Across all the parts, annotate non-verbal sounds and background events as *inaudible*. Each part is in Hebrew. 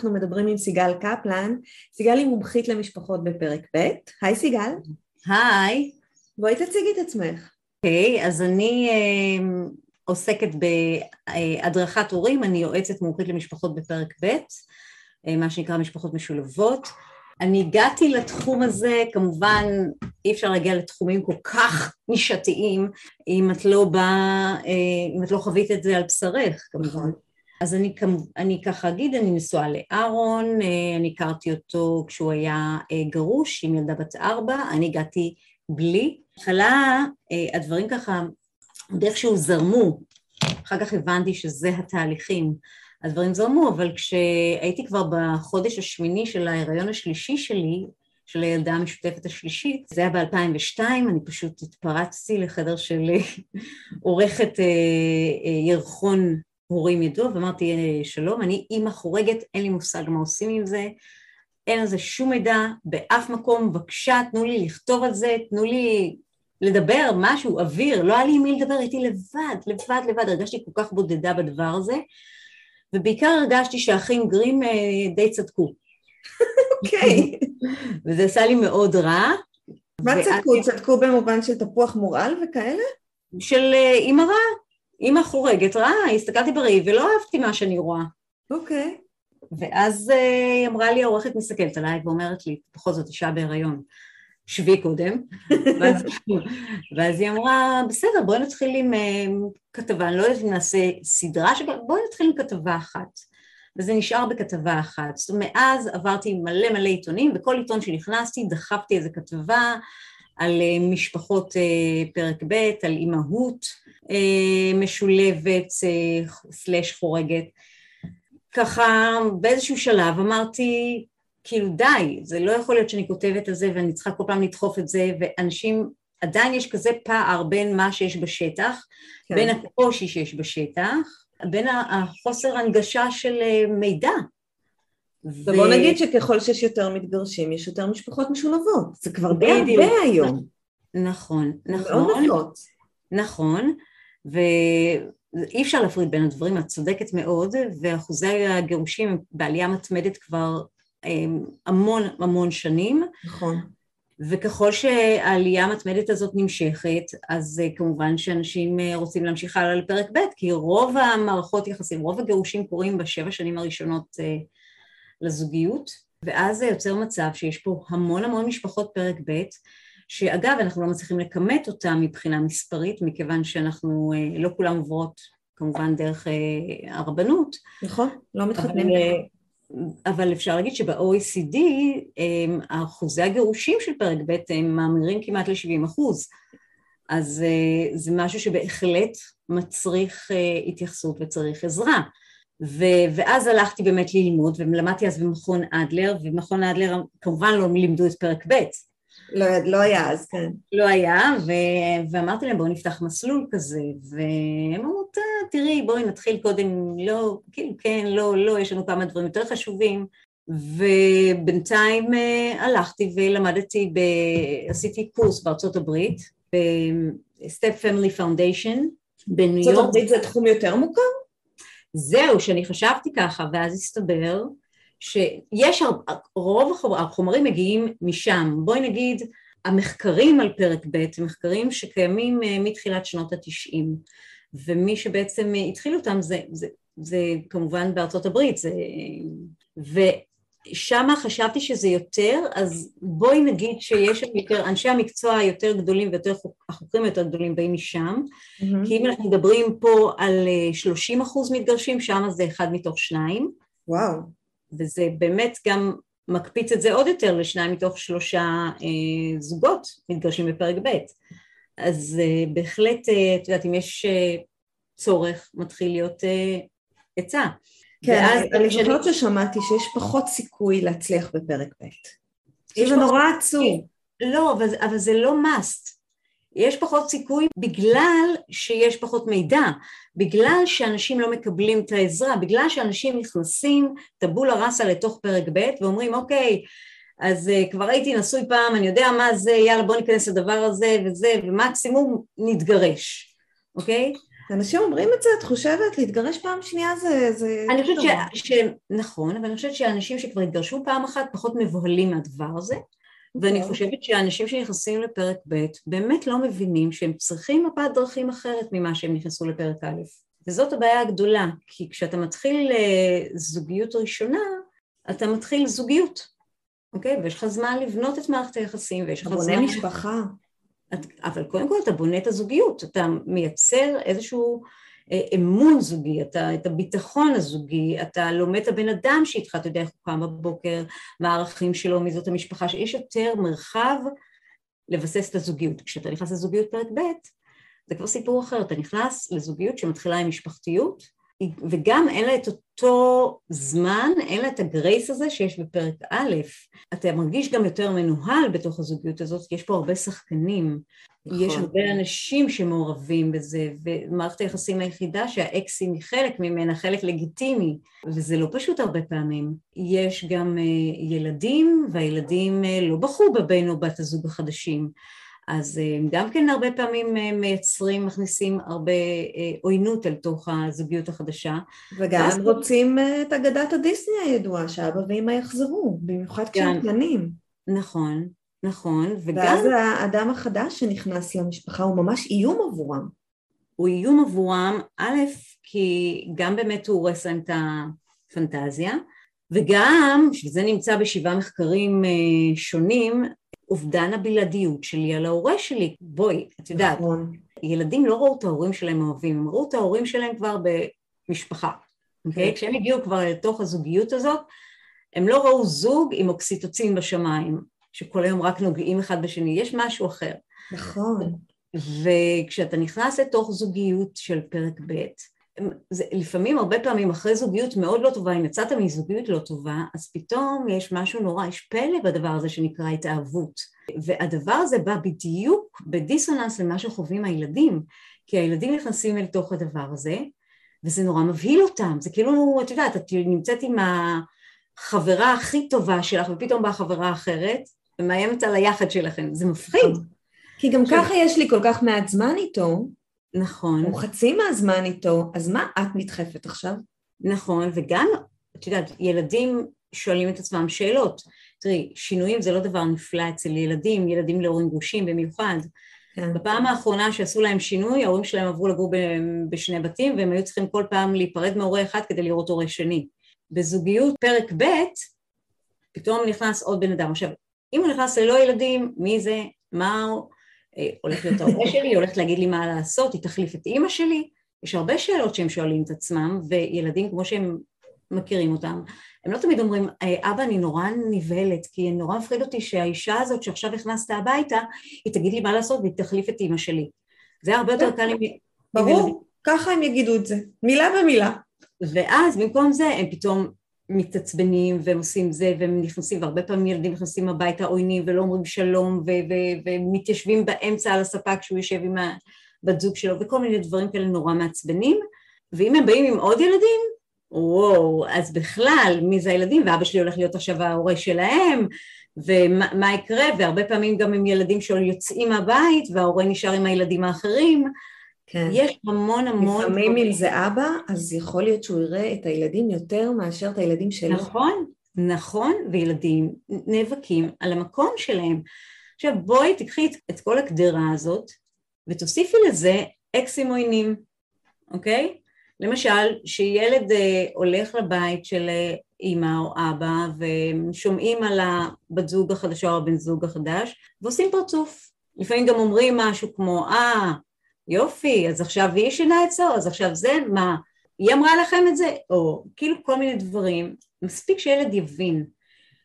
אנחנו מדברים עם סיגל קפלן. סיגל היא מומחית למשפחות בפרק ב'. היי סיגל. היי. בואי תציגי את עצמך. אוקיי, okay, אז אני uh, עוסקת בהדרכת הורים, אני יועצת מומחית למשפחות בפרק ב', uh, מה שנקרא משפחות משולבות. אני הגעתי לתחום הזה, כמובן אי אפשר להגיע לתחומים כל כך נישתיים אם את לא באה, uh, אם את לא חווית את זה על בשרך, כמובן. אז אני, אני ככה אגיד, אני נשואה לאהרון, אני הכרתי אותו כשהוא היה גרוש עם ילדה בת ארבע, אני הגעתי בלי. בהתחלה הדברים ככה עוד איכשהו זרמו, אחר כך הבנתי שזה התהליכים, הדברים זרמו, אבל כשהייתי כבר בחודש השמיני של ההיריון השלישי שלי, של הילדה המשותפת השלישית, זה היה ב-2002, אני פשוט התפרצתי לחדר של עורכת ירחון הורים ידעו, ואמרתי שלום, אני אימא חורגת, אין לי מושג מה עושים עם זה, אין על זה שום מידע באף מקום, בבקשה תנו לי לכתוב על זה, תנו לי לדבר, משהו, אוויר, לא היה לי עם מי לדבר, הייתי לבד, לבד, לבד, הרגשתי כל כך בודדה בדבר הזה, ובעיקר הרגשתי שהאחים גרים די צדקו. אוקיי. *laughs* וזה עשה לי מאוד רע. מה צדקו? צדקו במובן של תפוח מורעל וכאלה? של אימא רעה. אימא חורגת רעה, הסתכלתי בראי ולא אהבתי מה שאני רואה. אוקיי. Okay. ואז היא אמרה לי, העורכת מסתכלת עליי ואומרת לי, בכל זאת אישה בהיריון, שבי קודם. *laughs* ואז, ואז היא אמרה, בסדר, בואי נתחיל עם כתבה, אני לא יודעת אם נעשה סדרה, בואי נתחיל עם כתבה אחת. וזה נשאר בכתבה אחת. זאת אומרת, מאז עברתי מלא מלא עיתונים, בכל עיתון שנכנסתי דחפתי איזה כתבה על משפחות פרק ב', על אימהות משולבת סלש חורגת. ככה באיזשהו שלב אמרתי, כאילו די, זה לא יכול להיות שאני כותבת על זה ואני צריכה כל פעם לדחוף את זה, ואנשים, עדיין יש כזה פער בין מה שיש בשטח, כן. בין הקושי שיש בשטח, בין החוסר הנגשה של מידע. ובוא ו... נגיד שככל שיש יותר מתגרשים, יש יותר משפחות משולבות, זה כבר די הרבה היום. נכון, נכון. מאוד נפוץ. נכון, ואי אפשר להפריד בין הדברים, את צודקת מאוד, ואחוזי הגירושים בעלייה מתמדת כבר המון המון שנים. נכון. וככל שהעלייה המתמדת הזאת נמשכת, אז כמובן שאנשים רוצים להמשיך הלאה לפרק ב', כי רוב המערכות יחסים, רוב הגירושים קורים בשבע שנים הראשונות לזוגיות, ואז זה יוצר מצב שיש פה המון המון משפחות פרק ב', שאגב אנחנו לא מצליחים לכמת אותם מבחינה מספרית, מכיוון שאנחנו לא כולם עוברות כמובן דרך הרבנות. נכון, לא מתחתנים. אבל, אבל אפשר להגיד שב-OECD אחוזי הגירושים של פרק ב' הם מאמירים כמעט ל-70 אחוז, אז זה משהו שבהחלט מצריך התייחסות וצריך עזרה. ו- ואז הלכתי באמת ללמוד ולמדתי אז במכון אדלר, ומכון אדלר כמובן לא לימדו את פרק ב', לא, לא היה אז, כן. לא היה, ו- ואמרתי להם בואו נפתח מסלול כזה, והם אמרו תראי בואי נתחיל קודם, לא, כאילו כן, לא, לא, יש לנו כמה דברים יותר חשובים, ובינתיים uh, הלכתי ולמדתי, ב- עשיתי קורס בארצות הברית, ב-Step Family Foundation בניו יורק. ארצות הברית זה תחום יותר מוכר? זהו, שאני חשבתי ככה, ואז הסתבר שיש, רוב החומרים מגיעים משם. בואי נגיד, המחקרים על פרק ב' הם מחקרים שקיימים מתחילת שנות התשעים, ומי שבעצם התחיל אותם זה, זה, זה כמובן בארצות הברית, זה, ושם חשבתי שזה יותר, אז בואי נגיד שיש יותר, אנשי המקצוע היותר גדולים ויותר החוקרים היותר גדולים באים משם, mm-hmm. כי אם אנחנו מדברים פה על 30 אחוז מתגרשים, שם זה אחד מתוך שניים. וואו. וזה באמת גם מקפיץ את זה עוד יותר לשניים מתוך שלושה אה, זוגות מתגרשים בפרק ב'. אז אה, בהחלט, אה, את יודעת, אם יש אה, צורך מתחיל להיות אה, היצע. כן, אני זוכרת ששמעתי שיש פחות סיכוי להצליח בפרק ב'. זה נורא עצוב. לא, אבל, אבל זה לא must. יש פחות סיכוי בגלל שיש פחות מידע, בגלל שאנשים לא מקבלים את העזרה, בגלל שאנשים נכנסים טבולה ראסה לתוך פרק ב' ואומרים אוקיי, אז uh, כבר הייתי נשוי פעם, אני יודע מה זה, יאללה בוא ניכנס לדבר הזה וזה, ומקסימום נתגרש, אוקיי? אנשים אומרים את זה, את חושבת? להתגרש פעם שנייה זה... זה אני חושבת ש... ש... נכון, אבל אני חושבת שאנשים שכבר התגרשו פעם אחת פחות מבוהלים מהדבר הזה. ואני אוקיי. חושבת שאנשים שנכנסים לפרק ב' באמת לא מבינים שהם צריכים מפת דרכים אחרת ממה שהם נכנסו לפרק א'. וזאת הבעיה הגדולה, כי כשאתה מתחיל אה, זוגיות ראשונה, אתה מתחיל זוגיות, אוקיי? ויש לך זמן לבנות את מערכת היחסים, ויש לך זמן... בונה משפחה. אבל קודם כל אתה בונה את הזוגיות, אתה מייצר איזשהו אה, אמון זוגי, אתה, את הביטחון הזוגי, אתה לומד את הבן אדם שאיתך, אתה יודע איך הוא קם בבוקר, מה הערכים שלו, מי זאת המשפחה, שיש יותר מרחב לבסס את הזוגיות. כשאתה נכנס לזוגיות פרק ב', זה כבר סיפור אחר, אתה נכנס לזוגיות שמתחילה עם משפחתיות, וגם אין לה את אותו זמן, אין לה את הגרייס הזה שיש בפרק א', אתה מרגיש גם יותר מנוהל בתוך הזוגיות הזאת, כי יש פה הרבה שחקנים, נכון. יש הרבה אנשים שמעורבים בזה, ומערכת היחסים היחידה שהאקסים היא חלק ממנה, חלק לגיטימי, וזה לא פשוט הרבה פעמים. יש גם uh, ילדים, והילדים uh, לא בחרו בבן או בת הזוג החדשים. אז אה, גם כן הרבה פעמים מייצרים, מכניסים הרבה עוינות אל תוך הזוגיות החדשה. וגם ואז... רוצים את אגדת הדיסני הידועה, שאבא ואמא יחזרו, במיוחד כשהם קטנים. נכון, נכון, וגם... ואז האדם החדש שנכנס למשפחה הוא ממש איום עבורם. הוא איום עבורם, א', כי גם באמת הוא הורס להם את הפנטזיה, וגם, שזה נמצא בשבעה מחקרים אה, שונים, אובדן הבלעדיות שלי על ההורה שלי. בואי, את יודעת, נכון. ילדים לא ראו את ההורים שלהם אוהבים, הם ראו את ההורים שלהם כבר במשפחה. Okay? אוקיי? כשהם הגיעו כבר לתוך הזוגיות הזאת, הם לא ראו זוג עם אוקסיטוצין בשמיים. שכל היום רק נוגעים אחד בשני, יש משהו אחר. נכון. וכשאתה נכנס לתוך זוגיות של פרק ב', זה לפעמים, הרבה פעמים אחרי זוגיות מאוד לא טובה, אם יצאת מזוגיות לא טובה, אז פתאום יש משהו נורא, יש פלא בדבר הזה שנקרא התאהבות. והדבר הזה בא בדיוק בדיסוננס למה שחווים הילדים, כי הילדים נכנסים אל תוך הדבר הזה, וזה נורא מבהיל אותם, זה כאילו, את יודעת, את נמצאת עם החברה הכי טובה שלך, ופתאום באה חברה אחרת, ומאיימת על היחד שלכם, זה מפחיד. נכון. כי גם ככה יש לי כל כך מעט זמן איתו. נכון. הוא חצי מהזמן איתו, אז מה את נדחפת עכשיו? נכון, וגם, את יודעת, ילדים שואלים את עצמם שאלות. תראי, שינויים זה לא דבר נפלא אצל ילדים, ילדים להורים גרושים במיוחד. כן. בפעם האחרונה שעשו להם שינוי, ההורים שלהם עברו לגור בשני בתים, והם היו צריכים כל פעם להיפרד מהורה אחד כדי לראות הורה שני. בזוגיות פרק ב', פתאום נכנס עוד בן אדם. עכשיו, אם הוא נכנס ללא ילדים, מי זה, מה הוא, הולך להיות ההורה שלי, היא הולכת להגיד לי מה לעשות, היא תחליף את אימא שלי, יש הרבה שאלות שהם שואלים את עצמם, וילדים כמו שהם מכירים אותם, הם לא תמיד אומרים, אה, אבא אני נורא נבהלת, כי נורא מפחיד אותי שהאישה הזאת שעכשיו הכנסת הביתה, היא תגיד לי מה לעשות והיא תחליף את אימא שלי. זה הרבה יותר קל עם... ברור, ככה הם יגידו את זה, מילה במילה. ואז במקום זה הם פתאום מתעצבנים והם עושים זה והם נכנסים והרבה פעמים ילדים נכנסים הביתה עוינים ולא אומרים שלום ומתיישבים באמצע על הספה כשהוא יושב עם הבת זוג שלו וכל מיני דברים כאלה נורא מעצבנים. ואם הם באים עם עוד ילדים וואו אז בכלל מי זה הילדים? ואבא שלי הולך להיות עכשיו ההורה שלהם ומה יקרה? והרבה פעמים גם עם ילדים שיוצאים מהבית וההורה נשאר עם הילדים האחרים כן. יש המון המון... לפעמים אם זה אבא, אז יכול להיות שהוא יראה את הילדים יותר מאשר את הילדים שלו. נכון, נכון, וילדים נאבקים על המקום שלהם. עכשיו בואי תקחי את כל הקדרה הזאת ותוסיפי לזה אקסים עוינים, אוקיי? למשל, שילד אה, הולך לבית של אה, אימא או אבא ושומעים על הבת זוג החדשה או הבן זוג החדש ועושים פרצוף. לפעמים גם אומרים משהו כמו, אה, יופי, אז עכשיו היא ישנה אצלו, אז עכשיו זה, מה, היא אמרה לכם את זה? או כאילו כל מיני דברים, מספיק שילד יבין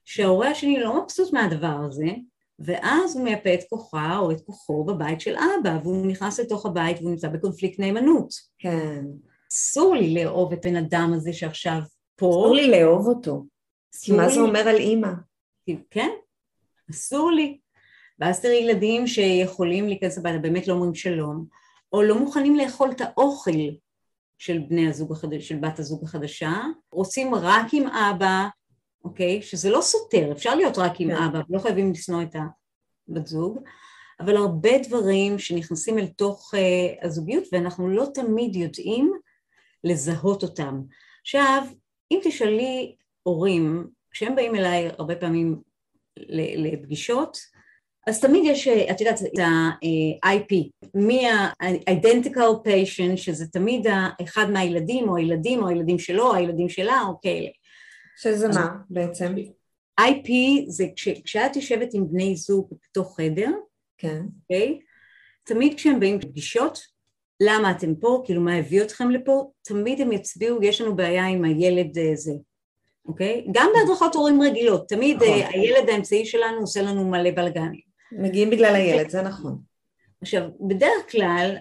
שההורה השני לא מבסוט מהדבר הזה, ואז הוא מייפה את כוחה או את כוחו בבית של אבא, והוא נכנס לתוך הבית והוא נמצא בקונפליקט נאמנות. כן. אסור לי לאהוב את בן אדם הזה שעכשיו פה. אסור לי לאהוב אותו. כי מה זה אומר על אימא? כן, אסור לי. ואז תראי ילדים שיכולים להיכנס הביתה, באמת לא אומרים שלום, או לא מוכנים לאכול את האוכל של בני הזוג החדש, של בת הזוג החדשה, רוצים רק עם אבא, אוקיי? שזה לא סותר, אפשר להיות רק עם כן. אבא, לא חייבים לשנוא את הבת זוג, אבל הרבה דברים שנכנסים אל תוך uh, הזוגיות ואנחנו לא תמיד יודעים לזהות אותם. עכשיו, אם תשאלי הורים, כשהם באים אליי הרבה פעמים לפגישות, אז תמיד יש, את יודעת, את ה-IP, מי ה-identical patient, שזה תמיד אחד מהילדים, או הילדים, או הילדים שלו, או הילדים שלה, או כאלה. שזה מה בעצם? IP זה כש, כשאת יושבת עם בני זוג בתוך חדר, כן. אוקיי? תמיד כשהם באים לפגישות, למה אתם פה, כאילו מה הביא אתכם לפה, תמיד הם יצביעו, יש לנו בעיה עם הילד הזה, אוקיי? גם בהדרכות הורים רגילות, תמיד נכון. אה, הילד האמצעי שלנו עושה לנו מלא בלאגנים. מגיעים בגלל הילד, זה נכון. עכשיו, בדרך כלל,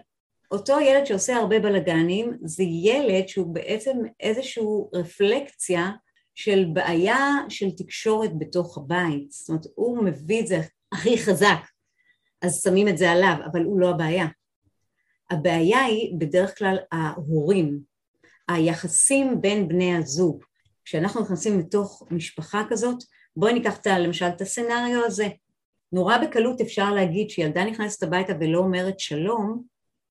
אותו ילד שעושה הרבה בלאגנים, זה ילד שהוא בעצם איזושהי רפלקציה של בעיה של תקשורת בתוך הבית. זאת אומרת, הוא מביא את זה הכי חזק, אז שמים את זה עליו, אבל הוא לא הבעיה. הבעיה היא בדרך כלל ההורים, היחסים בין בני הזוג. כשאנחנו נכנסים לתוך משפחה כזאת, בואי ניקח למשל את הסצנריו הזה. נורא בקלות אפשר להגיד שילדה נכנסת הביתה ולא אומרת שלום,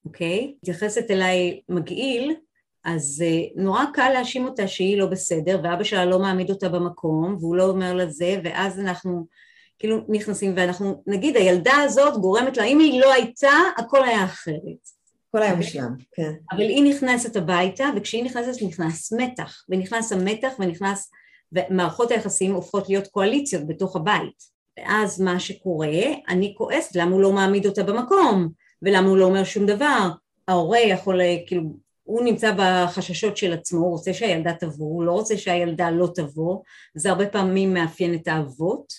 אוקיי? מתייחסת אליי מגעיל, אז uh, נורא קל להאשים אותה שהיא לא בסדר, ואבא שלה לא מעמיד אותה במקום, והוא לא אומר לה זה, ואז אנחנו כאילו נכנסים ואנחנו, נגיד הילדה הזאת גורמת לה, אם היא לא הייתה, הכל היה אחרת. הכל היה מושלם, כן. אבל היא נכנסת הביתה, וכשהיא נכנסת נכנס מתח, ונכנס המתח ונכנס, ומערכות היחסים הופכות להיות קואליציות בתוך הבית. ואז מה שקורה, אני כועסת, למה הוא לא מעמיד אותה במקום, ולמה הוא לא אומר שום דבר. ההורה יכול, כאילו, הוא נמצא בחששות של עצמו, הוא רוצה שהילדה תבוא, הוא לא רוצה שהילדה לא תבוא, זה הרבה פעמים מאפיין את האבות.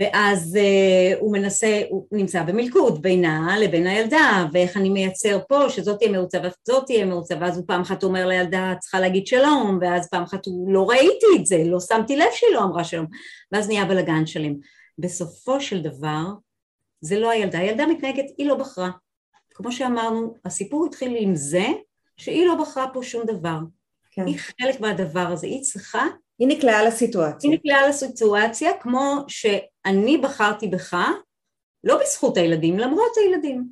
ואז uh, הוא מנסה, הוא נמצא במלכוד בינה לבין הילדה, ואיך אני מייצר פה שזאת תהיה מרוצה וזאת תהיה מרוצה, ואז הוא פעם אחת אומר לילדה צריכה להגיד שלום, ואז פעם אחת הוא לא ראיתי את זה, לא שמתי לב שהיא לא אמרה שלום, ואז נהיה בלאגן שלם. בסופו של דבר זה לא הילדה, הילדה מתנהגת, היא לא בחרה. כמו שאמרנו, הסיפור התחיל עם זה שהיא לא בחרה פה שום דבר. כן. היא חלק מהדבר הזה, היא צריכה היא נקלעה לסיטואציה. היא נקלעה לסיטואציה כמו שאני בחרתי בך, לא בזכות הילדים, למרות הילדים,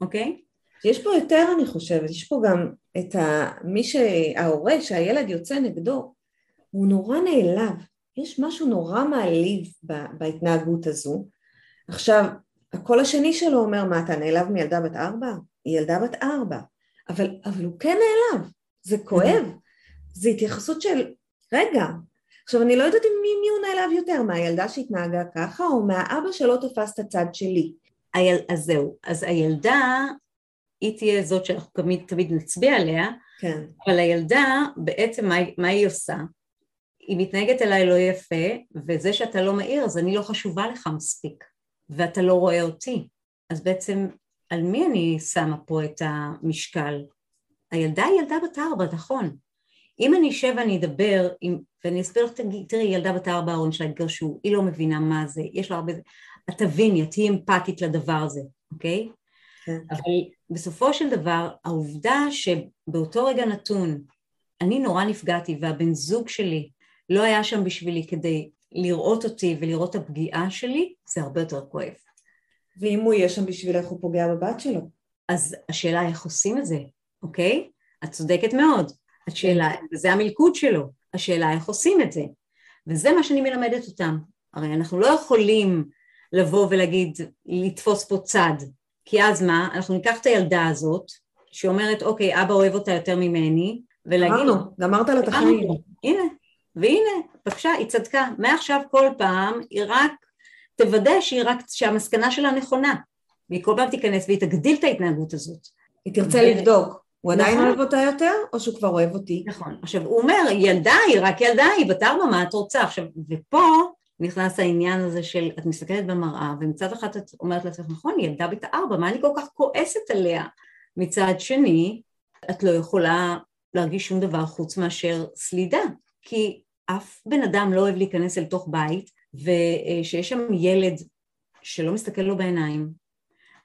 אוקיי? יש פה יותר אני חושבת, יש פה גם את ה... מי שההורה שהילד יוצא נגדו, הוא נורא נעלב, יש משהו נורא מעליב בהתנהגות הזו. עכשיו, הקול השני שלו אומר, מה אתה נעלב מילדה בת ארבע? היא ילדה בת ארבע, אבל, אבל הוא כן נעלב, זה כואב, זה התייחסות של רגע, עכשיו אני לא יודעת עם מי, מי הוא נעלב יותר, מהילדה שהתנהגה ככה או מהאבא שלא תפס את הצד שלי. היל, אז זהו, אז הילדה היא תהיה זאת שאנחנו תמיד, תמיד נצביע עליה, כן. אבל הילדה בעצם מה, מה היא עושה? היא מתנהגת אליי לא יפה, וזה שאתה לא מעיר אז אני לא חשובה לך מספיק, ואתה לא רואה אותי. אז בעצם על מי אני שמה פה את המשקל? הילדה היא ילדה בת ארבע, נכון, אם אני אשב ואני אדבר, עם, ואני אסביר לך, תראי, ילדה בת ארבע, ההורים שלה התגרשו, היא לא מבינה מה זה, יש לה הרבה... את תביני, את תהיי אמפתית לדבר הזה, אוקיי? כן. אבל בסופו של דבר, העובדה שבאותו רגע נתון, אני נורא נפגעתי, והבן זוג שלי לא היה שם בשבילי כדי לראות אותי ולראות את הפגיעה שלי, זה הרבה יותר כואב. ואם הוא יהיה שם בשבילך, הוא פוגע בבת שלו. אז השאלה איך עושים את זה, אוקיי? את צודקת מאוד. השאלה, זה המלכוד שלו, השאלה איך עושים את זה, וזה מה שאני מלמדת אותם. הרי אנחנו לא יכולים לבוא ולהגיד, לתפוס פה צד, כי אז מה, אנחנו ניקח את הילדה הזאת, שאומרת, אוקיי, אבא אוהב אותה יותר ממני, ולהגיד לו, גמרת לה את החיים. הנה, והנה, בבקשה, היא צדקה. מעכשיו כל פעם היא רק תוודא שהיא רק, שהמסקנה שלה נכונה. והיא כל פעם תיכנס והיא תגדיל את ההתנהגות הזאת. היא תרצה לבדוק. הוא עדיין נכון. אוהב אותה יותר, או שהוא כבר אוהב אותי? נכון. עכשיו, הוא אומר, ילדה היא, רק ילדה היא, בת ארבע, מה את רוצה? עכשיו, ופה נכנס העניין הזה של את מסתכלת במראה ומצד אחד את אומרת לעצמך נכון היא ילדה בת ארבע מה אני כל כך כועסת עליה מצד שני את לא יכולה להרגיש שום דבר חוץ מאשר סלידה כי אף בן אדם לא אוהב להיכנס אל תוך בית ושיש שם ילד שלא מסתכל לו בעיניים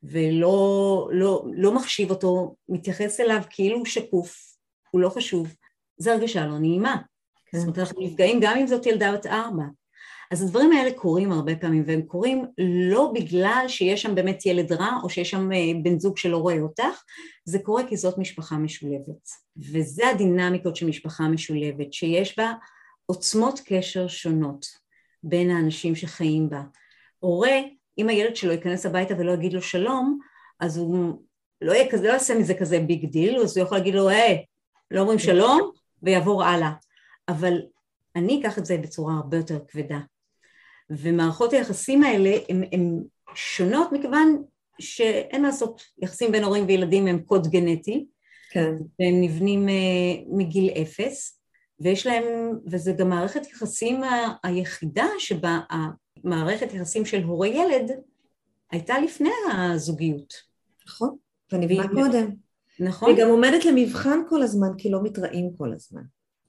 ולא לא, לא מחשיב אותו, מתייחס אליו כאילו הוא שקוף, הוא לא חשוב, זו הרגשה לא נעימה. כן. זאת אומרת, אנחנו נפגעים גם אם זאת ילדה בת ארבע. אז הדברים האלה קורים הרבה פעמים, והם קורים לא בגלל שיש שם באמת ילד רע, או שיש שם אה, בן זוג שלא רואה אותך, זה קורה כי זאת משפחה משולבת. וזה הדינמיקות של משפחה משולבת, שיש בה עוצמות קשר שונות בין האנשים שחיים בה. הורה, אם הילד שלו ייכנס הביתה ולא יגיד לו שלום, אז הוא לא, יהיה לא יעשה מזה כזה big deal, אז הוא יכול להגיד לו, היי, לא אומרים שלום, ויעבור הלאה. אבל אני אקח את זה בצורה הרבה יותר כבדה. ומערכות היחסים האלה הן שונות מכיוון שאין מה לעשות, יחסים בין הורים וילדים הם קוד גנטי, כן. והם נבנים uh, מגיל אפס, ויש להם, וזה גם מערכת יחסים היחידה שבה המערכת יחסים של הורה ילד הייתה לפני הזוגיות. נכון, ונבנה קודם. נכון. היא גם עומדת למבחן כל הזמן, כי לא מתראים כל הזמן.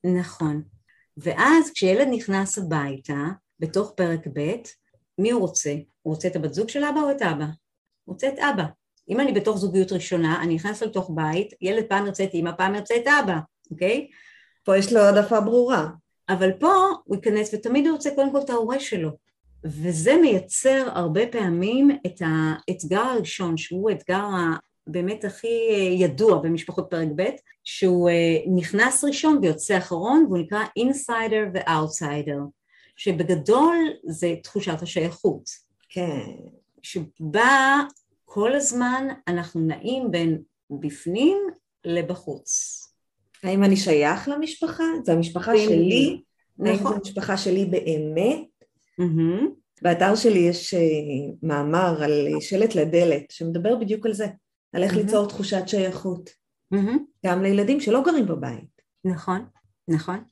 נכון. ואז כשילד נכנס הביתה, בתוך פרק ב', מי הוא רוצה? הוא רוצה את הבת זוג של אבא או את אבא? הוא רוצה את אבא. אם אני בתוך זוגיות ראשונה, אני נכנס לתוך בית, ילד פעם ירצה את אמא, פעם ירצה את אבא, אוקיי? פה יש לו העדפה ברורה. אבל פה הוא ייכנס ותמיד הוא רוצה קודם כל את ההורה שלו. וזה מייצר הרבה פעמים את האתגר הראשון, שהוא האתגר באמת הכי ידוע במשפחות פרק ב', שהוא אה, נכנס ראשון ויוצא אחרון, והוא נקרא insider ו outsider. שבגדול זה תחושת השייכות. כן. שבה כל הזמן אנחנו נעים בין בפנים לבחוץ. האם אני שייך למשפחה? זו המשפחה שלי? נכון. האם זו המשפחה שלי באמת? Mm-hmm. באתר שלי יש uh, מאמר על שלט לדלת שמדבר בדיוק על זה, על איך mm-hmm. ליצור תחושת שייכות. Mm-hmm. גם לילדים שלא גרים בבית. נכון, נכון.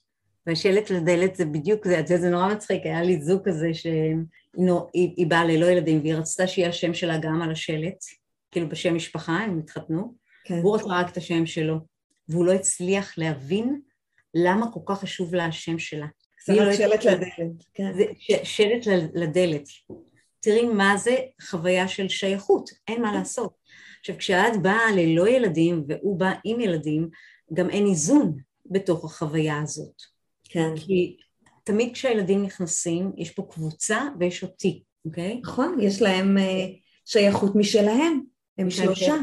והשלט לדלת זה בדיוק זה, זה, זה נורא מצחיק, היה לי זוג כזה שהיא באה ללא ילדים והיא רצתה שיהיה השם שלה גם על השלט, כאילו בשם משפחה, הם התחתנו, כן. והוא רצה רק את השם שלו, והוא לא הצליח להבין למה כל כך חשוב לה השם שלה. לא שלט לדלת, כן. זה שלט לדלת. תראי מה זה חוויה של שייכות, אין מה לעשות. עכשיו כשאת באה ללא ילדים והוא בא עם ילדים, גם אין איזון בתוך החוויה הזאת. כן. כי תמיד כשהילדים נכנסים, יש פה קבוצה ויש אותי, אוקיי? נכון, יש להם uh, שייכות משלהם, הם שלושה.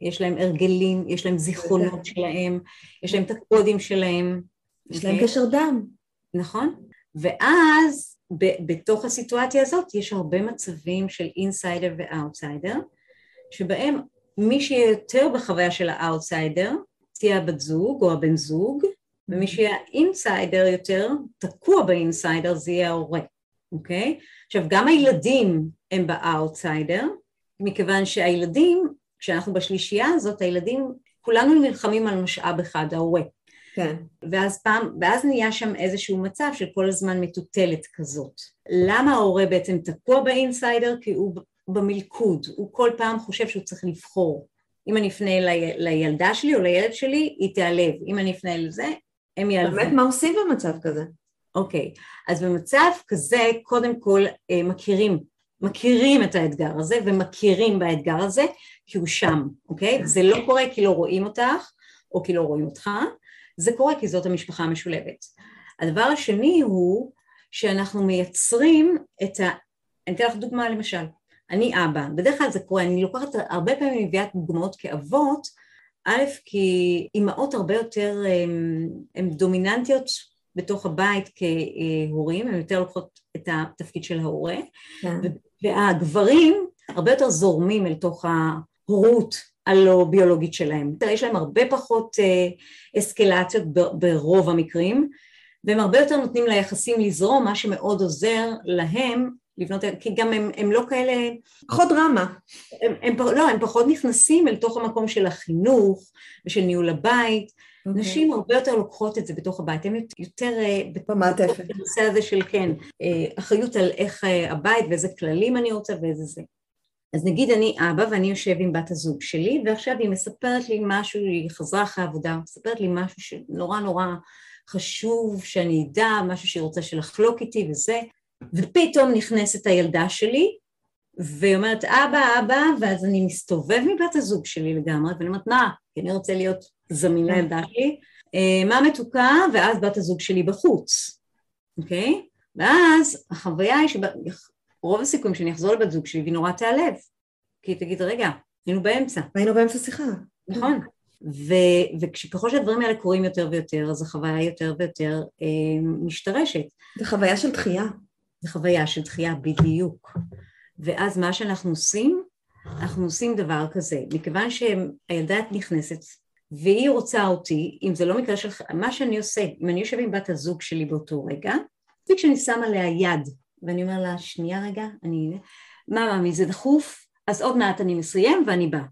יש להם הרגלים, יש להם זיכרונות שלהם, יש להם את הקודים שלהם. יש? להם אוקיי? קשר דם. נכון. ואז ב- בתוך הסיטואציה הזאת יש הרבה מצבים של insider ו outsider, שבהם מי שיהיה יותר בחוויה של האוטסיידר, תהיה הבת זוג או הבן זוג, ומי שיהיה insider יותר, תקוע ב insider, זה יהיה ההורה, אוקיי? עכשיו גם הילדים הם באאוטסיידר, מכיוון שהילדים, כשאנחנו בשלישייה הזאת, הילדים, כולנו נלחמים על משאב אחד, ההורה. כן. ואז פעם, ואז נהיה שם איזשהו מצב של כל הזמן מטוטלת כזאת. למה ההורה בעצם תקוע ב insider? כי הוא במלכוד, הוא כל פעם חושב שהוא צריך לבחור. אם אני אפנה לי, לילדה שלי או לילד שלי, היא תיעלב. אם אני אפנה לזה, הם יעלבו. באמת, מה עושים במצב כזה? אוקיי, אז במצב כזה, קודם כל אה, מכירים, מכירים את האתגר הזה ומכירים באתגר הזה, כי הוא שם, אוקיי? זה לא קורה כי לא רואים אותך, או כי לא רואים אותך, זה קורה כי זאת המשפחה המשולבת. הדבר השני הוא שאנחנו מייצרים את ה... אני אתן לך דוגמה למשל, אני אבא, בדרך כלל זה קורה, אני לוקחת, הרבה פעמים מביאה דוגמאות כאבות, א', כי אימהות הרבה יותר הן דומיננטיות בתוך הבית כהורים, הן יותר לוקחות את התפקיד של ההורה, כן. והגברים הרבה יותר זורמים אל תוך ההורות הלא ביולוגית שלהם. יש להם הרבה פחות אה, אסקלציות ברוב המקרים, והם הרבה יותר נותנים ליחסים לזרום, מה שמאוד עוזר להם לבנות, כי גם הם, הם לא כאלה... פחות דרמה. הם, הם, לא, הם פחות נכנסים אל תוך המקום של החינוך ושל ניהול הבית, Okay. נשים הרבה יותר לוקחות את זה בתוך הבית, הן יותר אה, במעטפת. בנושא הזה של כן, אה, אחריות על איך הבית ואיזה כללים אני רוצה ואיזה זה. אז נגיד אני אבא ואני יושב עם בת הזוג שלי ועכשיו היא מספרת לי משהו, היא חזרה אחרי העבודה, מספרת לי משהו שנורא נורא חשוב שאני אדע, משהו שהיא רוצה שלחלוק איתי וזה, ופתאום נכנסת הילדה שלי והיא אומרת אבא אבא ואז אני מסתובב מבת הזוג שלי לגמרי ואני אומרת מה כי אני רוצה להיות זמין לילדה שלי? אה, מה מתוקה? ואז בת הזוג שלי בחוץ אוקיי? ואז החוויה היא שרוב הסיכויים שאני אחזור לבת זוג שלי והיא נורא תיעלב. כי היא תגיד רגע היינו באמצע. היינו באמצע שיחה. נכון. ו, וכשככל שהדברים האלה קורים יותר ויותר אז החוויה יותר ויותר אה, משתרשת. זה חוויה של דחייה. זה חוויה של דחייה בדיוק. ואז מה שאנחנו עושים, אנחנו עושים דבר כזה, מכיוון שהילדה נכנסת והיא רוצה אותי, אם זה לא מקרה של... מה שאני עושה, אם אני יושב עם בת הזוג שלי באותו רגע, וכשאני שמה עליה יד ואני אומר לה, שנייה רגע, אני... מה ממי זה דחוף? אז עוד מעט אני מסיים ואני באה,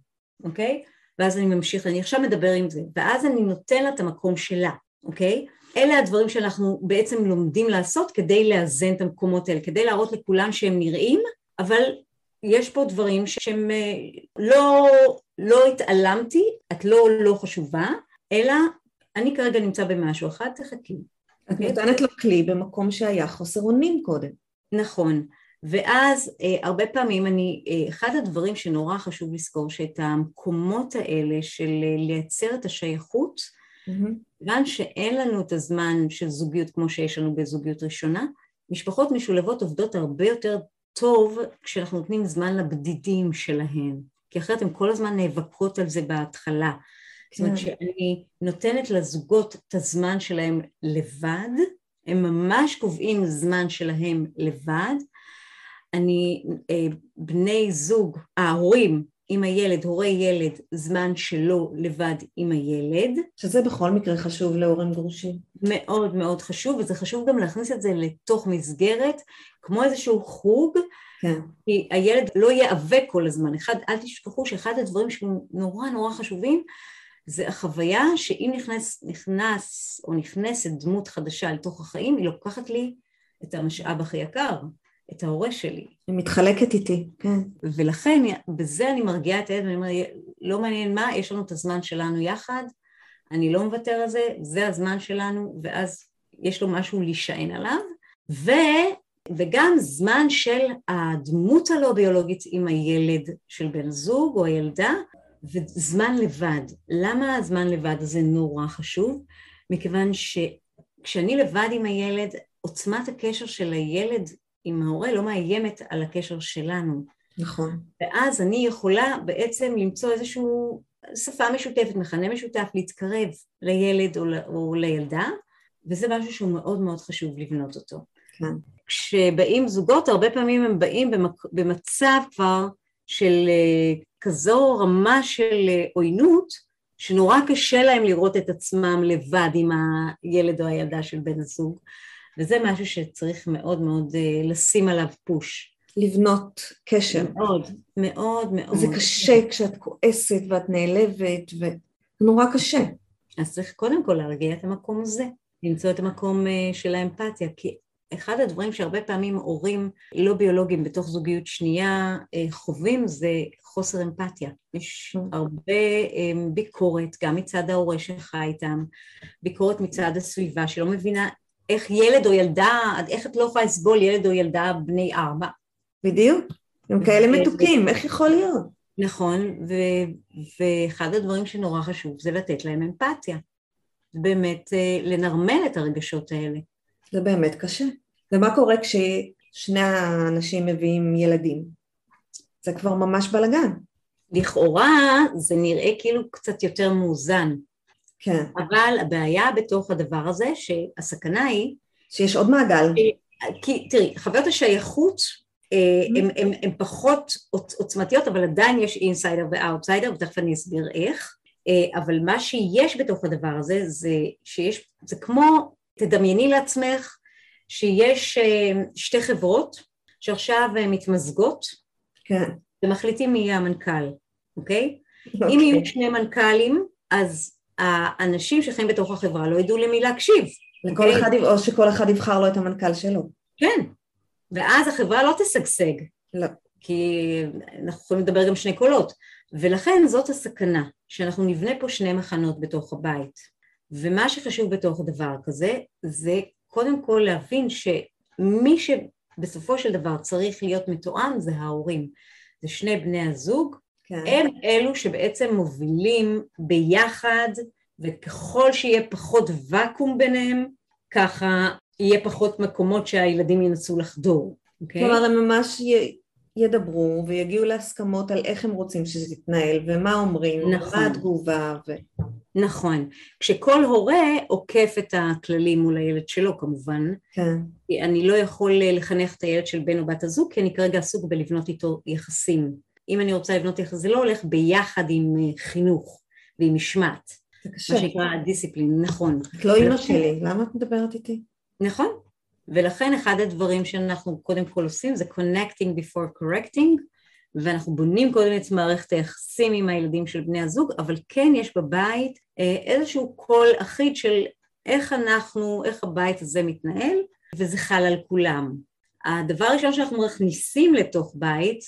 אוקיי? ואז אני ממשיך, אני עכשיו מדבר עם זה, ואז אני נותן לה את המקום שלה, אוקיי? אלה הדברים שאנחנו בעצם לומדים לעשות כדי לאזן את המקומות האלה, כדי להראות לכולם שהם נראים, אבל יש פה דברים שהם אה, לא, לא התעלמתי, את לא לא חשובה, אלא אני כרגע נמצא במשהו אחד, תחכי. את נותנת לו כלי במקום שהיה חוסר אונים קודם. נכון, ואז אה, הרבה פעמים אני, אה, אחד הדברים שנורא חשוב לזכור שאת המקומות האלה של אה, לייצר את השייכות, כיוון mm-hmm. שאין לנו את הזמן של זוגיות כמו שיש לנו בזוגיות ראשונה, משפחות משולבות עובדות הרבה יותר טוב כשאנחנו נותנים זמן לבדידים שלהן, כי אחרת הן כל הזמן נאבקות על זה בהתחלה. זאת אומרת, כן. כשאני נותנת לזוגות את הזמן שלהם לבד, הם ממש קובעים זמן שלהם לבד. אני, אה, בני זוג, ההורים עם הילד, הורי ילד, זמן שלו לבד עם הילד. שזה בכל מקרה חשוב להורים גרושים. מאוד מאוד חשוב, וזה חשוב גם להכניס את זה לתוך מסגרת, כמו איזשהו חוג, כן. כי הילד לא ייאבק כל הזמן. אחד, אל תשכחו שאחד הדברים שנורא נורא חשובים, זה החוויה שאם נכנס, נכנס או נכנסת דמות חדשה לתוך החיים, היא לוקחת לי את המשאב הכי יקר, את ההורה שלי. היא מתחלקת איתי, כן. ולכן בזה אני מרגיעה את הילד ואני אומרת, לא מעניין מה, יש לנו את הזמן שלנו יחד, אני לא מוותר על זה, זה הזמן שלנו, ואז יש לו משהו להישען עליו, ו, וגם זמן של הדמות הלא ביולוגית עם הילד של בן זוג או הילדה, וזמן לבד. למה הזמן לבד הזה נורא חשוב? מכיוון שכשאני לבד עם הילד, עוצמת הקשר של הילד עם ההורה לא מאיימת על הקשר שלנו. נכון. ואז אני יכולה בעצם למצוא איזושהי שפה משותפת, מכנה משותף, להתקרב לילד או, או לילדה, וזה משהו שהוא מאוד מאוד חשוב לבנות אותו. כן. כשבאים זוגות, הרבה פעמים הם באים במק... במצב כבר של אה, כזו רמה של אה, עוינות, שנורא קשה להם לראות את עצמם לבד עם הילד או הילדה של בן הזוג. וזה משהו שצריך מאוד מאוד uh, לשים עליו פוש. לבנות קשר. מאוד, מאוד מאוד. זה קשה כשאת כועסת ואת נעלבת, ונורא קשה. אז צריך קודם כל להרגיע את המקום הזה, למצוא את המקום של האמפתיה, כי אחד הדברים שהרבה פעמים הורים לא ביולוגיים בתוך זוגיות שנייה uh, חווים זה חוסר אמפתיה. יש הרבה ביקורת, גם מצד ההורה שחי איתם, ביקורת מצד הסביבה שלא מבינה איך ילד או ילדה, איך את לא יכולה לסבול ילד או ילדה בני ארבע? בדיוק, הם כאלה מתוקים, איך יכול להיות? נכון, ו- ואחד הדברים שנורא חשוב זה לתת להם אמפתיה. באמת אה, לנרמל את הרגשות האלה. זה באמת קשה. ומה קורה כששני האנשים מביאים ילדים? זה כבר ממש בלאגן. לכאורה זה נראה כאילו קצת יותר מאוזן. כן. אבל הבעיה בתוך הדבר הזה, שהסכנה היא... שיש עוד מעגל. כי תראי, חוויות השייכות הן פחות עוצמתיות, אבל עדיין יש insider ו outsider, ותכף אני אסביר איך. אה, אבל מה שיש בתוך הדבר הזה, זה שיש, זה כמו, תדמייני לעצמך שיש אה, שתי חברות שעכשיו מתמזגות, כן. ומחליטים מי יהיה המנכ"ל, אוקיי? Okay. אם יהיו שני מנכ"לים, אז האנשים שחיים בתוך החברה לא ידעו למי להקשיב. לכל okay? אחד, או שכל אחד יבחר לו את המנכ"ל שלו. כן, ואז החברה לא תשגשג. לא. כי אנחנו יכולים לדבר גם שני קולות. ולכן זאת הסכנה, שאנחנו נבנה פה שני מחנות בתוך הבית. ומה שחשוב בתוך דבר כזה, זה קודם כל להבין שמי שבסופו של דבר צריך להיות מתואם זה ההורים. זה שני בני הזוג, כן. הם אלו שבעצם מובילים ביחד, וככל שיהיה פחות ואקום ביניהם, ככה יהיה פחות מקומות שהילדים ינסו לחדור. Okay? אוקיי? כלומר, הם ממש י... ידברו ויגיעו להסכמות על איך הם רוצים שזה יתנהל ומה אומרים, נכון. ומה התגובה. ו... נכון. כשכל הורה עוקף את הכללים מול הילד שלו כמובן. כן. אני לא יכול לחנך את הילד של בן או בת הזוג כי אני כרגע עסוק בלבנות איתו יחסים. אם אני רוצה לבנות יחסים, זה לא הולך ביחד עם אה, חינוך ועם משמעת. מה שנקרא דיסציפלין, נכון. את לא אימא שלי, למה את מדברת איתי? נכון, ולכן אחד הדברים שאנחנו קודם כל עושים זה connecting before correcting ואנחנו בונים קודם את מערכת היחסים עם הילדים של בני הזוג אבל כן יש בבית אה, איזשהו קול אחיד של איך אנחנו, איך הבית הזה מתנהל וזה חל על כולם. הדבר הראשון שאנחנו מכניסים לתוך בית,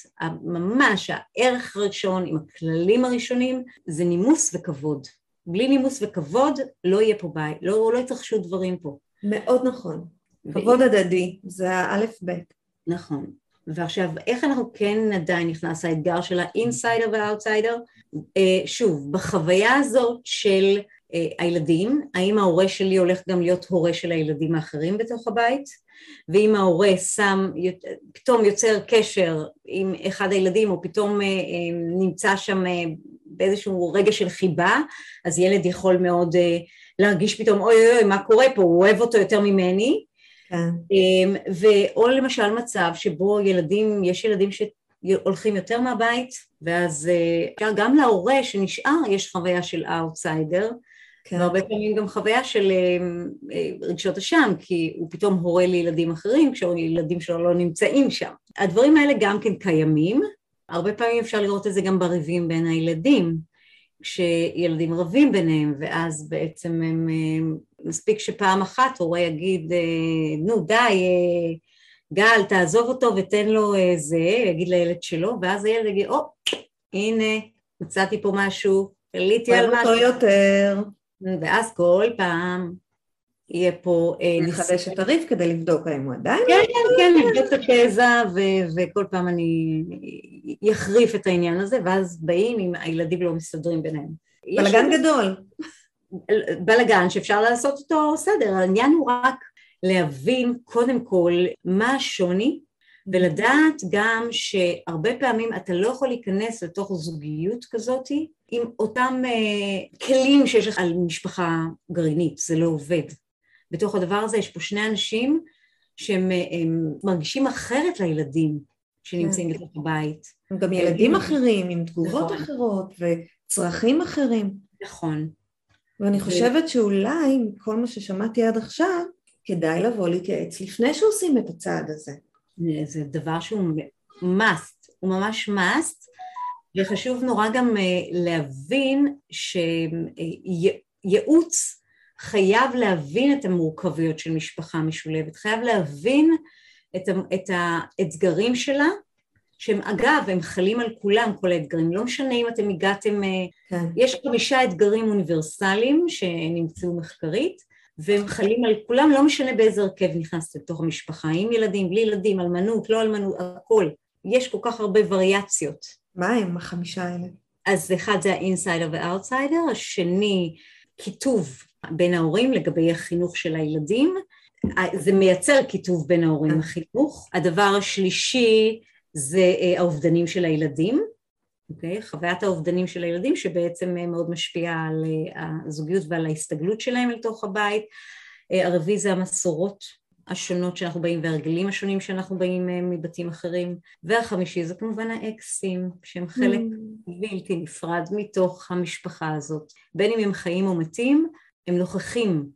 ממש הערך הראשון עם הכללים הראשונים זה נימוס וכבוד. בלי נימוס וכבוד לא יהיה פה בית, לא, לא יתרחשו דברים פה. מאוד נכון. כבוד הדדי, זה האלף בית. נכון. ועכשיו, איך אנחנו כן עדיין נכנס האתגר של האינסיידר והאוטסיידר? אה, שוב, בחוויה הזאת של אה, הילדים, האם ההורה שלי הולך גם להיות הורה של הילדים האחרים בתוך הבית? ואם ההורה שם, פתאום יוצר קשר עם אחד הילדים, או פתאום אה, נמצא שם באיזשהו רגע של חיבה, אז ילד יכול מאוד להרגיש פתאום, אוי אוי אוי, מה קורה פה, הוא אוהב אותו יותר ממני, כן. אמ, ואו למשל מצב שבו ילדים, יש ילדים שהולכים יותר מהבית, ואז אה, גם להורה שנשאר יש חוויה של אאוטסיידר, כן. והרבה פעמים גם חוויה של אה, אה, רגשות אשם, כי הוא פתאום הורה לילדים אחרים כשהילדים שלו לא נמצאים שם. הדברים האלה גם כן קיימים, הרבה פעמים אפשר לראות את זה גם בריבים בין הילדים, כשילדים רבים ביניהם, ואז בעצם הם מספיק שפעם אחת הורה יגיד, אה, נו די, אה, גל, תעזוב אותו ותן לו אה, זה, יגיד לילד שלו, ואז הילד יגיד, או, oh, הנה, מצאתי פה משהו, עליתי על משהו. יותר. ואז כל פעם יהיה פה... נחדש את הריב כדי לבדוק האם הוא עדיין... כן, כן, כן, לבדוק את התזה, וכל פעם אני אחריף את העניין הזה, ואז באים אם הילדים לא מסתדרים ביניהם. בלגן גדול. בלגן שאפשר לעשות אותו סדר, העניין הוא רק להבין קודם כל מה השוני ולדעת גם שהרבה פעמים אתה לא יכול להיכנס לתוך זוגיות כזאת עם אותם uh, כלים שיש לך על משפחה גרעינית, זה לא עובד. בתוך הדבר הזה יש פה שני אנשים שהם מרגישים אחרת לילדים שנמצאים כן. בתוך הבית. הם גם ילדים אחרים עם תגובות נכון. אחרות וצרכים אחרים. נכון. ואני חושבת שאולי, מכל מה ששמעתי עד עכשיו, כדאי לבוא להתייעץ לפני שעושים את הצעד הזה. זה דבר שהוא must, הוא ממש must, וחשוב נורא גם אה, להבין שייעוץ חייב להבין את המורכבויות של משפחה משולבת, חייב להבין את האתגרים שלה שהם אגב, הם חלים על כולם, כל האתגרים, לא משנה אם אתם הגעתם, אה, כן. יש חמישה אתגרים אוניברסליים שנמצאו מחקרית, והם חלים על כולם, לא משנה באיזה הרכב נכנסת לתוך המשפחה, עם ילדים, בלי ילדים, אלמנות, לא אלמנות, הכל. יש כל כך הרבה וריאציות. מה הם החמישה האלה? אז אחד זה האינסיידר והאוטסיידר, השני קיטוב בין ההורים לגבי החינוך של הילדים, זה מייצר קיטוב בין ההורים לחינוך. הדבר השלישי זה אה, האובדנים של הילדים, אוקיי? חוויית האובדנים של הילדים שבעצם אה, מאוד משפיעה על אה, הזוגיות ועל ההסתגלות שלהם לתוך הבית. הרביעי זה המסורות השונות שאנחנו באים והרגלים השונים שאנחנו באים מבתים אחרים והחמישי זה כמובן האקסים שהם חלק mm. בלתי נפרד מתוך המשפחה הזאת בין אם הם חיים או מתים הם נוכחים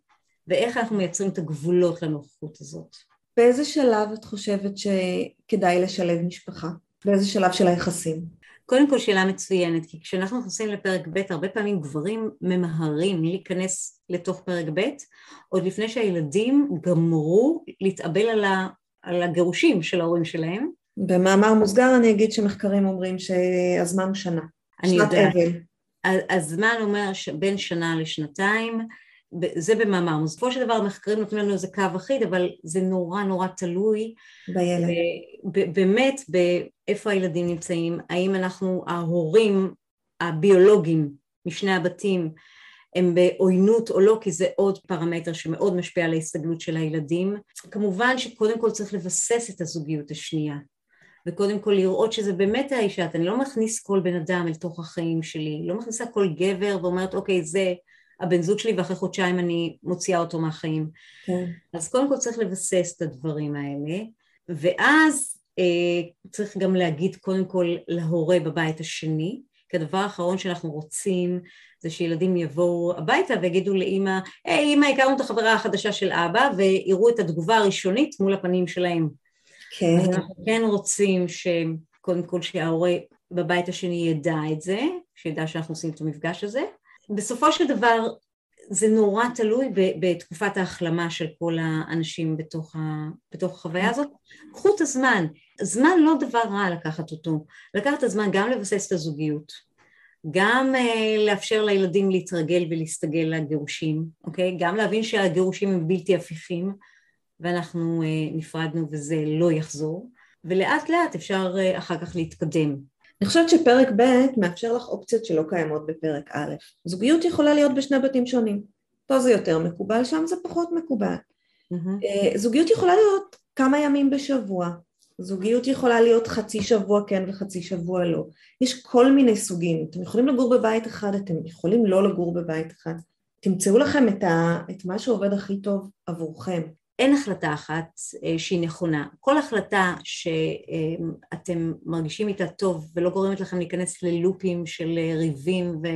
ואיך אנחנו מייצרים את הגבולות לנוכחות הזאת באיזה שלב את חושבת שכדאי לשלב משפחה? באיזה שלב של היחסים? קודם כל שאלה מצוינת, כי כשאנחנו נכנסים לפרק ב', הרבה פעמים גברים ממהרים להיכנס לתוך פרק ב', עוד לפני שהילדים גמרו להתאבל על, ה, על הגירושים של ההורים שלהם. במאמר מוסגר אני אגיד שמחקרים אומרים שהזמן הוא שנה. אני יודעת. הזמן אומר בין שנה לשנתיים, זה במאמר. בסופו של דבר המחקרים נותנים לנו איזה קו אחיד, אבל זה נורא נורא תלוי. בילד. באמת באיפה הילדים נמצאים, האם אנחנו ההורים הביולוגיים משני הבתים הם בעוינות או לא, כי זה עוד פרמטר שמאוד משפיע על ההסתגלות של הילדים. כמובן שקודם כל צריך לבסס את הזוגיות השנייה. וקודם כל לראות שזה באמת האישה, אני לא מכניס כל בן אדם אל תוך החיים שלי, לא מכניסה כל גבר ואומרת אוקיי זה הבן זוג שלי ואחרי חודשיים אני מוציאה אותו מהחיים. כן. אז קודם כל צריך לבסס את הדברים האלה, ואז אה, צריך גם להגיד קודם כל להורה בבית השני, כי הדבר האחרון שאנחנו רוצים זה שילדים יבואו הביתה ויגידו לאימא, היי אימא הכרנו את החברה החדשה של אבא ויראו את התגובה הראשונית מול הפנים שלהם. כן. אז אנחנו כן רוצים שקודם כל שההורה בבית השני ידע את זה, שידע שאנחנו עושים את המפגש הזה. בסופו של דבר זה נורא תלוי בתקופת ההחלמה של כל האנשים בתוך, ה, בתוך החוויה הזאת. קחו את הזמן, זמן לא דבר רע לקחת אותו, לקחת את הזמן גם לבסס את הזוגיות, גם uh, לאפשר לילדים להתרגל ולהסתגל לגירושים, אוקיי? גם להבין שהגירושים הם בלתי הפיכים ואנחנו uh, נפרדנו וזה לא יחזור, ולאט לאט אפשר uh, אחר כך להתקדם. אני חושבת שפרק ב' מאפשר לך אופציות שלא קיימות בפרק א'. זוגיות יכולה להיות בשני בתים שונים. פה זה יותר מקובל, שם זה פחות מקובל. Mm-hmm. זוגיות יכולה להיות כמה ימים בשבוע. זוגיות יכולה להיות חצי שבוע כן וחצי שבוע לא. יש כל מיני סוגים. אתם יכולים לגור בבית אחד, אתם יכולים לא לגור בבית אחד. תמצאו לכם את, ה, את מה שעובד הכי טוב עבורכם. אין החלטה אחת אה, שהיא נכונה. כל החלטה שאתם מרגישים איתה טוב ולא גורמת לכם להיכנס ללופים של אה, ריבים ו...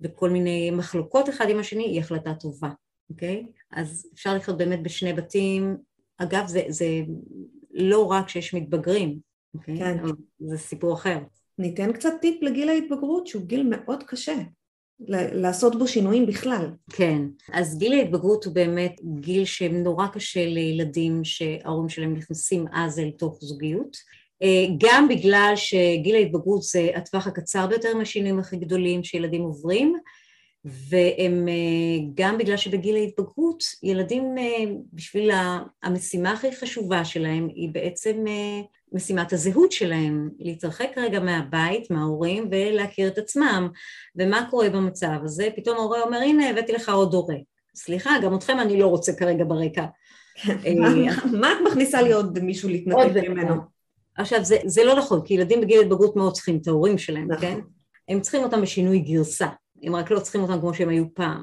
וכל מיני מחלוקות אחד עם השני, היא החלטה טובה, אוקיי? אז אפשר לחיות באמת בשני בתים. אגב, זה, זה לא רק שיש מתבגרים, אוקיי? כן. זה סיפור אחר. ניתן קצת טיפ לגיל ההתבגרות, שהוא גיל מאוד קשה. לעשות בו שינויים בכלל. כן, אז גיל ההתבגרות הוא באמת גיל שנורא קשה לילדים שההורים שלהם נכנסים אז אל תוך זוגיות. אה, גם בגלל שגיל ההתבגרות זה הטווח הקצר ביותר מהשינויים הכי גדולים שילדים עוברים, והם אה, בגלל שבגיל ההתבגרות ילדים אה, בשביל המשימה הכי חשובה שלהם היא בעצם משימת הזהות שלהם, להתרחק רגע מהבית, מההורים ולהכיר את עצמם. ומה קורה במצב הזה? פתאום ההורה אומר, הנה הבאתי לך עוד הורה. סליחה, גם אתכם אני לא רוצה כרגע ברקע. *laughs* מה את מכניסה לי עוד מישהו להתנתק ממנו? עכשיו, זה, זה לא נכון, כי ילדים בגיל התבגרות מאוד צריכים את ההורים שלהם, נכון. כן? הם צריכים אותם בשינוי גרסה, הם רק לא צריכים אותם כמו שהם היו פעם.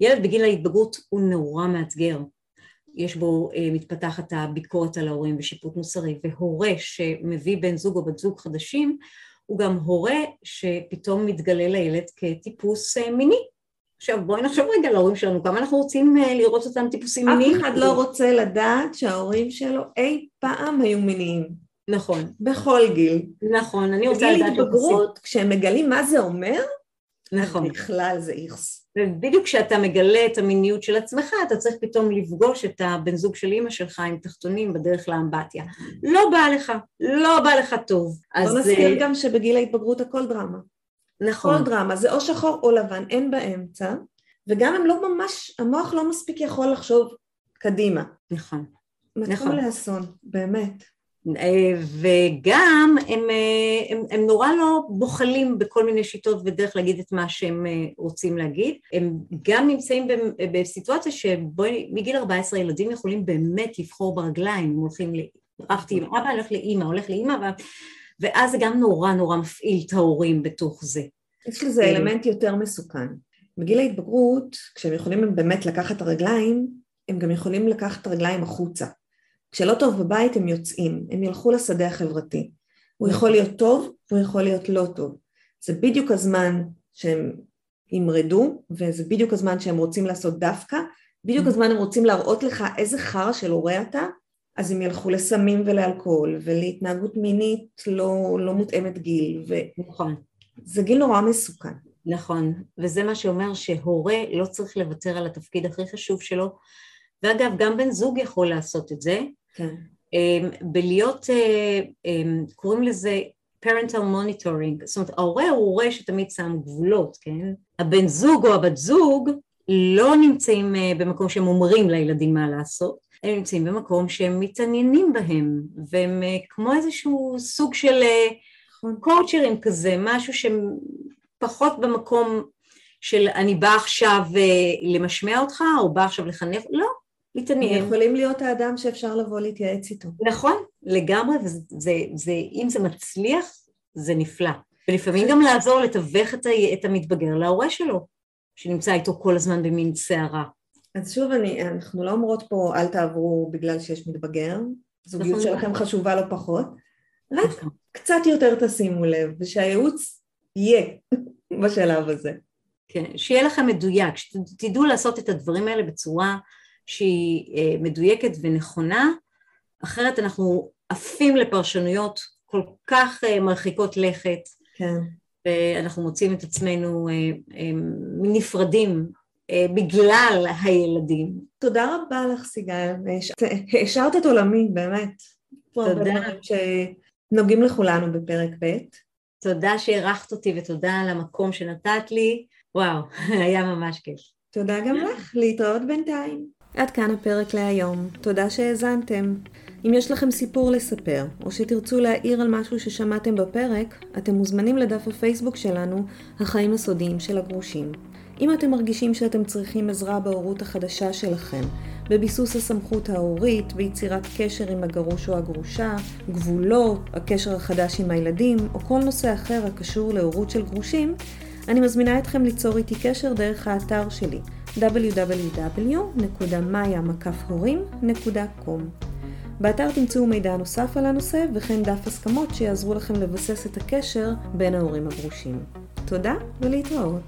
ילד בגיל ההתבגרות הוא נורא מאתגר, יש בו אה, מתפתחת הביקורת על ההורים ושיפוט מוסרי, והורה שמביא בן זוג או בת זוג חדשים, הוא גם הורה שפתאום מתגלה לילד כטיפוס אה, מיני. עכשיו בואי נחשוב רגע על ההורים שלנו, כמה אנחנו רוצים אה, לראות אותם טיפוסים מיניים? אף אחד לא רוצה לדעת שההורים שלו אי פעם היו מיניים. נכון. בכל גיל. נכון, אני רוצה לדעת... בגיל התבגרות, כשהם מגלים מה זה אומר, נכון. בכלל זה איכס. ובדיוק כשאתה מגלה את המיניות של עצמך, אתה צריך פתאום לפגוש את הבן זוג של אימא שלך עם תחתונים בדרך לאמבטיה. לא בא לך, לא בא לך טוב. בוא נזכיר אה, גם שבגיל ההתבגרות הכל דרמה. נכון. כל דרמה, זה או שחור או לבן, אין באמצע, וגם הם לא ממש, המוח לא מספיק יכול לחשוב קדימה. נכון. מתחיל נכון. לאסון, באמת. אה, וגם הם, אה, הם, הם נורא לא בוחלים בכל מיני שיטות ודרך להגיד את מה שהם אה, רוצים להגיד. הם גם נמצאים בסיטואציה שבו מגיל 14 ילדים יכולים באמת לבחור ברגליים, הם הולכים, רבתי עם אבא, הולך לאימא, הולך לאימא, ואז זה גם נורא נורא מפעיל את ההורים בתוך זה. יש לזה אלמנט יותר מסוכן. בגיל ההתבגרות, כשהם יכולים באמת לקחת את הרגליים, הם גם יכולים לקחת את הרגליים החוצה. כשלא טוב בבית הם יוצאים, הם ילכו לשדה החברתי. הוא יכול להיות טוב הוא יכול להיות לא טוב. זה בדיוק הזמן שהם ימרדו, וזה בדיוק הזמן שהם רוצים לעשות דווקא, בדיוק הזמן הם רוצים להראות לך איזה חרא של הורה אתה, אז הם ילכו לסמים ולאלכוהול ולהתנהגות מינית לא, לא מותאמת גיל. ו... נכון. זה גיל נורא מסוכן. נכון, וזה מה שאומר שהורה לא צריך לוותר על התפקיד הכי חשוב שלו, ואגב, גם בן זוג יכול לעשות את זה. כן. אמ, בלהיות, אה, אמ, קוראים לזה parental monitoring, זאת אומרת ההורה הוא הורה שתמיד שם גבולות, כן? הבן זוג או הבת זוג לא נמצאים אה, במקום שהם אומרים לילדים מה לעשות, הם נמצאים במקום שהם מתעניינים בהם, והם אה, כמו איזשהו סוג של קואוצ'רים. כזה, משהו שהם פחות במקום של אני באה עכשיו למשמע אותך, או באה עכשיו לחנך, לא, מתעניין. הם יכולים להיות האדם שאפשר לבוא להתייעץ איתו. נכון, לגמרי, ואם זה מצליח, זה נפלא. ולפעמים גם לעזור לתווך את, את המתבגר להורה שלו, שנמצא איתו כל הזמן במין סערה. אז שוב, אני, אנחנו לא אומרות פה אל תעברו בגלל שיש מתבגר, זוגיות נכון. שלכם חשובה לא פחות, רק נכון. קצת יותר תשימו לב, ושהייעוץ יהיה *laughs* בשלב הזה. כן, שיהיה לכם מדויק, שתדעו לעשות את הדברים האלה בצורה שהיא אה, מדויקת ונכונה, אחרת אנחנו עפים לפרשנויות כל כך אה, מרחיקות לכת, כן. ואנחנו מוצאים את עצמנו אה, נפרדים בגלל הילדים. תודה רבה לך סיגל, השארת את עולמי באמת. תודה. שנוגעים לכולנו בפרק ב'. תודה שהערכת אותי ותודה על המקום שנתת לי, וואו, *laughs* היה ממש כיף. תודה גם לך, להתראות בינתיים. עד כאן הפרק להיום, תודה שהאזנתם. אם יש לכם סיפור לספר, או שתרצו להעיר על משהו ששמעתם בפרק, אתם מוזמנים לדף הפייסבוק שלנו, החיים הסודיים של הגרושים. אם אתם מרגישים שאתם צריכים עזרה בהורות החדשה שלכם, בביסוס הסמכות ההורית, ביצירת קשר עם הגרוש או הגרושה, גבולות, הקשר החדש עם הילדים, או כל נושא אחר הקשור להורות של גרושים, אני מזמינה אתכם ליצור איתי קשר דרך האתר שלי www.maya.com באתר תמצאו מידע נוסף על הנושא וכן דף הסכמות שיעזרו לכם לבסס את הקשר בין ההורים הגרושים. תודה ולהתראות.